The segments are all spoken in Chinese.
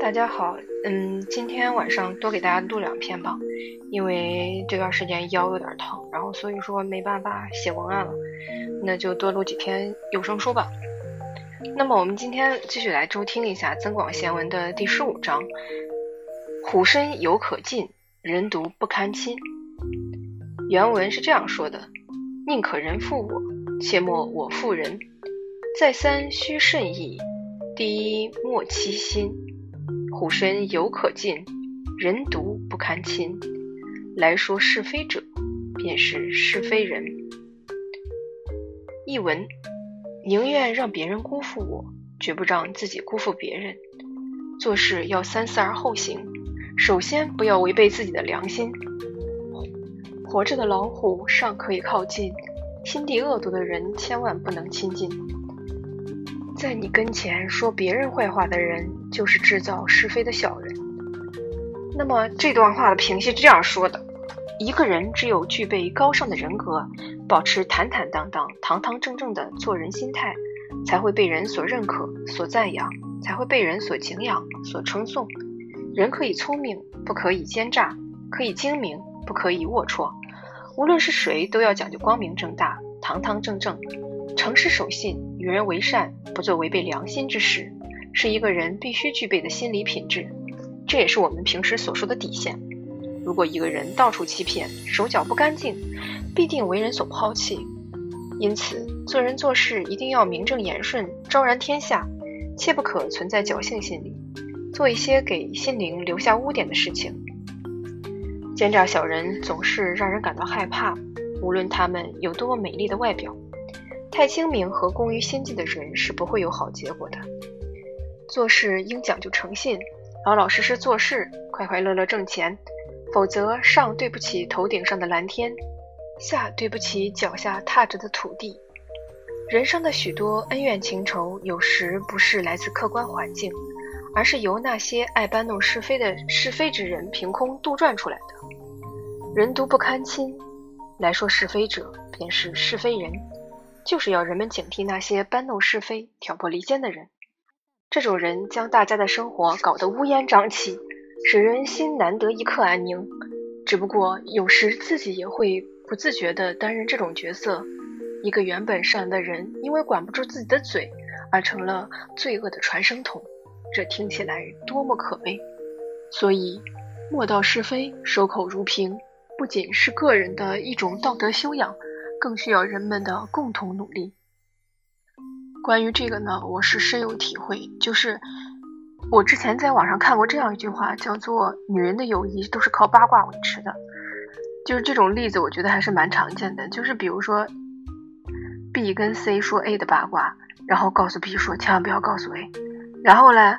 大家好，嗯，今天晚上多给大家录两篇吧，因为这段时间腰有点疼，然后所以说没办法写文案了，那就多录几篇有声书吧。那么我们今天继续来收听一下《增广贤文》的第十五章：虎身犹可近，人独不堪亲。原文是这样说的：“宁可人负我，切莫我负人。再三须慎意，第一莫欺心。”虎身犹可近，人独不堪亲。来说是非者，便是是非人。译文：宁愿让别人辜负我，绝不让自己辜负别人。做事要三思而后行，首先不要违背自己的良心。活着的老虎尚可以靠近，心地恶毒的人千万不能亲近。在你跟前说别人坏话的人，就是制造是非的小人。那么这段话的评析是这样说的：一个人只有具备高尚的人格，保持坦坦荡荡、堂堂正正的做人心态，才会被人所认可、所赞扬，才会被人所敬仰、所称颂。人可以聪明，不可以奸诈；可以精明，不可以龌龊。无论是谁，都要讲究光明正大、堂堂正正。诚实守信，与人为善，不做违背良心之事，是一个人必须具备的心理品质。这也是我们平时所说的底线。如果一个人到处欺骗，手脚不干净，必定为人所抛弃。因此，做人做事一定要名正言顺，昭然天下，切不可存在侥幸心理，做一些给心灵留下污点的事情。奸诈小人总是让人感到害怕，无论他们有多么美丽的外表。太精明和工于心计的人是不会有好结果的。做事应讲究诚信，老老实实做事，快快乐乐挣钱，否则上对不起头顶上的蓝天，下对不起脚下踏着的土地。人生的许多恩怨情仇，有时不是来自客观环境，而是由那些爱搬弄是非的是非之人凭空杜撰出来的。人独不堪亲，来说是非者，便是是非人。就是要人们警惕那些搬弄是非、挑拨离间的人。这种人将大家的生活搞得乌烟瘴气，使人心难得一刻安宁。只不过有时自己也会不自觉地担任这种角色。一个原本善良的人，因为管不住自己的嘴，而成了罪恶的传声筒。这听起来多么可悲！所以，莫道是非，守口如瓶，不仅是个人的一种道德修养。更需要人们的共同努力。关于这个呢，我是深有体会。就是我之前在网上看过这样一句话，叫做“女人的友谊都是靠八卦维持的”。就是这种例子，我觉得还是蛮常见的。就是比如说，B 跟 C 说 A 的八卦，然后告诉 B 说千万不要告诉 A。然后呢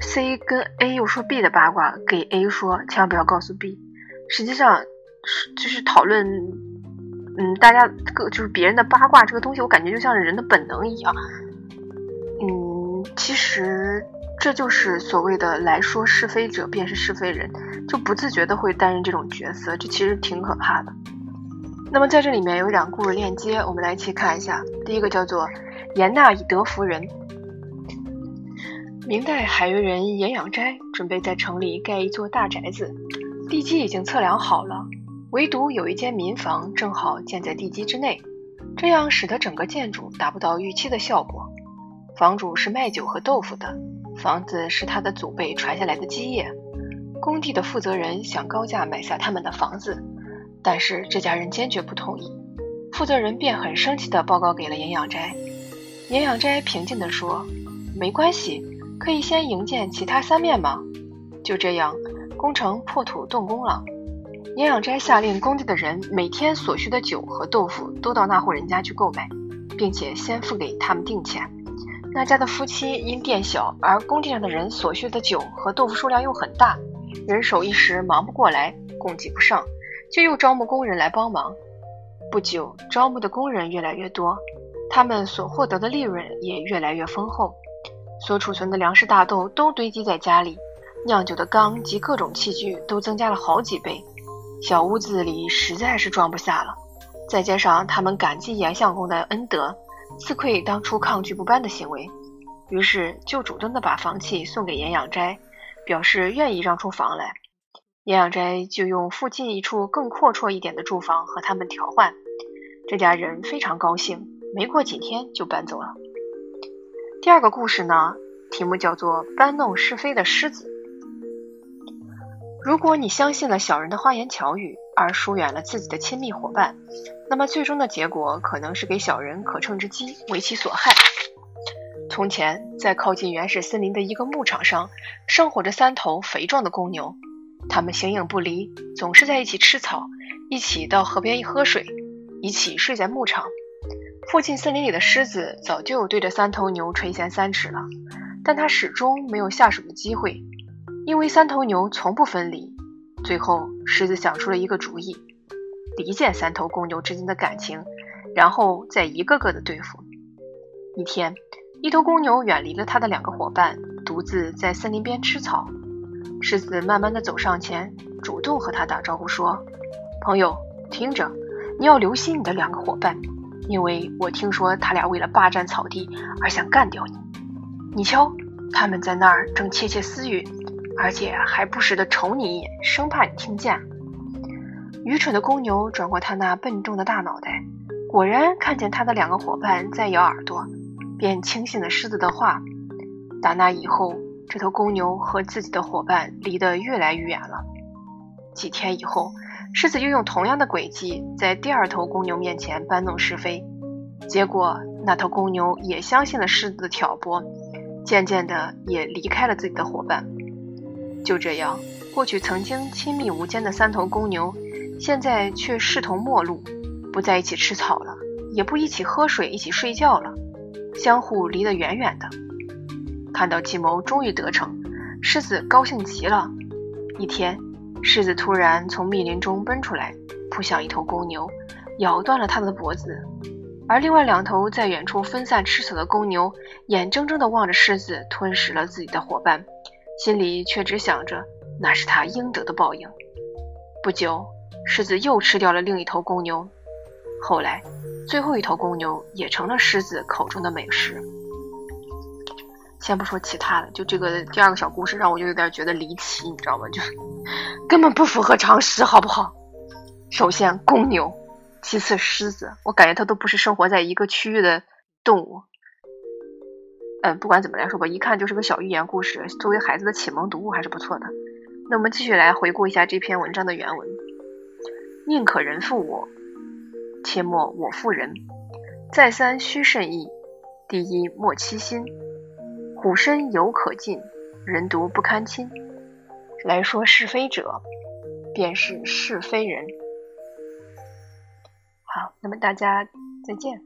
，C 跟 A 又说 B 的八卦，给 A 说千万不要告诉 B。实际上是，就是讨论。嗯，大家个就是别人的八卦这个东西，我感觉就像是人的本能一样。嗯，其实这就是所谓的“来说是非者，便是是非人”，就不自觉的会担任这种角色，这其实挺可怕的。那么在这里面有两个故事链接，我们来一起看一下。第一个叫做“严娜以德服人”。明代海员人严养斋准备在城里盖一座大宅子，地基已经测量好了。唯独有一间民房正好建在地基之内，这样使得整个建筑达不到预期的效果。房主是卖酒和豆腐的，房子是他的祖辈传下来的基业。工地的负责人想高价买下他们的房子，但是这家人坚决不同意。负责人便很生气地报告给了严养斋。严养斋平静地说：“没关系，可以先营建其他三面吗？”就这样，工程破土动工了。严养斋下令，工地的人每天所需的酒和豆腐都到那户人家去购买，并且先付给他们定钱。那家的夫妻因店小，而工地上的人所需的酒和豆腐数量又很大，人手一时忙不过来，供给不上，就又招募工人来帮忙。不久，招募的工人越来越多，他们所获得的利润也越来越丰厚，所储存的粮食大豆都堆积在家里，酿酒的缸及各种器具都增加了好几倍。小屋子里实在是装不下了，再加上他们感激严相公的恩德，自愧当初抗拒不搬的行为，于是就主动的把房契送给严养斋，表示愿意让出房来。严养斋就用附近一处更阔绰一点的住房和他们调换。这家人非常高兴，没过几天就搬走了。第二个故事呢，题目叫做“搬弄是非的狮子”。如果你相信了小人的花言巧语，而疏远了自己的亲密伙伴，那么最终的结果可能是给小人可乘之机，为其所害。从前，在靠近原始森林的一个牧场上，生活着三头肥壮的公牛，它们形影不离，总是在一起吃草，一起到河边一喝水，一起睡在牧场。附近森林里的狮子早就对着三头牛垂涎三尺了，但它始终没有下手的机会。因为三头牛从不分离，最后狮子想出了一个主意：离间三头公牛之间的感情，然后再一个个的对付。一天，一头公牛远离了他的两个伙伴，独自在森林边吃草。狮子慢慢的走上前，主动和他打招呼说：“朋友，听着，你要留心你的两个伙伴，因为我听说他俩为了霸占草地而想干掉你。你瞧，他们在那儿正窃窃私语。”而且还不时地瞅你一眼，生怕你听见。愚蠢的公牛转过他那笨重的大脑袋，果然看见他的两个伙伴在咬耳朵，便轻信了狮子的话。打那以后，这头公牛和自己的伙伴离得越来越远了。几天以后，狮子又用同样的诡计在第二头公牛面前搬弄是非，结果那头公牛也相信了狮子的挑拨，渐渐的也离开了自己的伙伴。就这样，过去曾经亲密无间的三头公牛，现在却势同陌路，不在一起吃草了，也不一起喝水、一起睡觉了，相互离得远远的。看到计谋终于得逞，狮子高兴极了。一天，狮子突然从密林中奔出来，扑向一头公牛，咬断了它的脖子。而另外两头在远处分散吃草的公牛，眼睁睁地望着狮子吞食了自己的伙伴。心里却只想着那是他应得的报应。不久，狮子又吃掉了另一头公牛。后来，最后一头公牛也成了狮子口中的美食。先不说其他的，就这个第二个小故事让我就有点觉得离奇，你知道吗？就根本不符合常识，好不好？首先公牛，其次狮子，我感觉它都不是生活在一个区域的动物。嗯，不管怎么来说吧，一看就是个小寓言故事，作为孩子的启蒙读物还是不错的。那我们继续来回顾一下这篇文章的原文：宁可人负我，切莫我负人。再三须慎意，第一莫欺心。虎身犹可近，人独不堪亲。来说是非者，便是是非人。好，那么大家再见。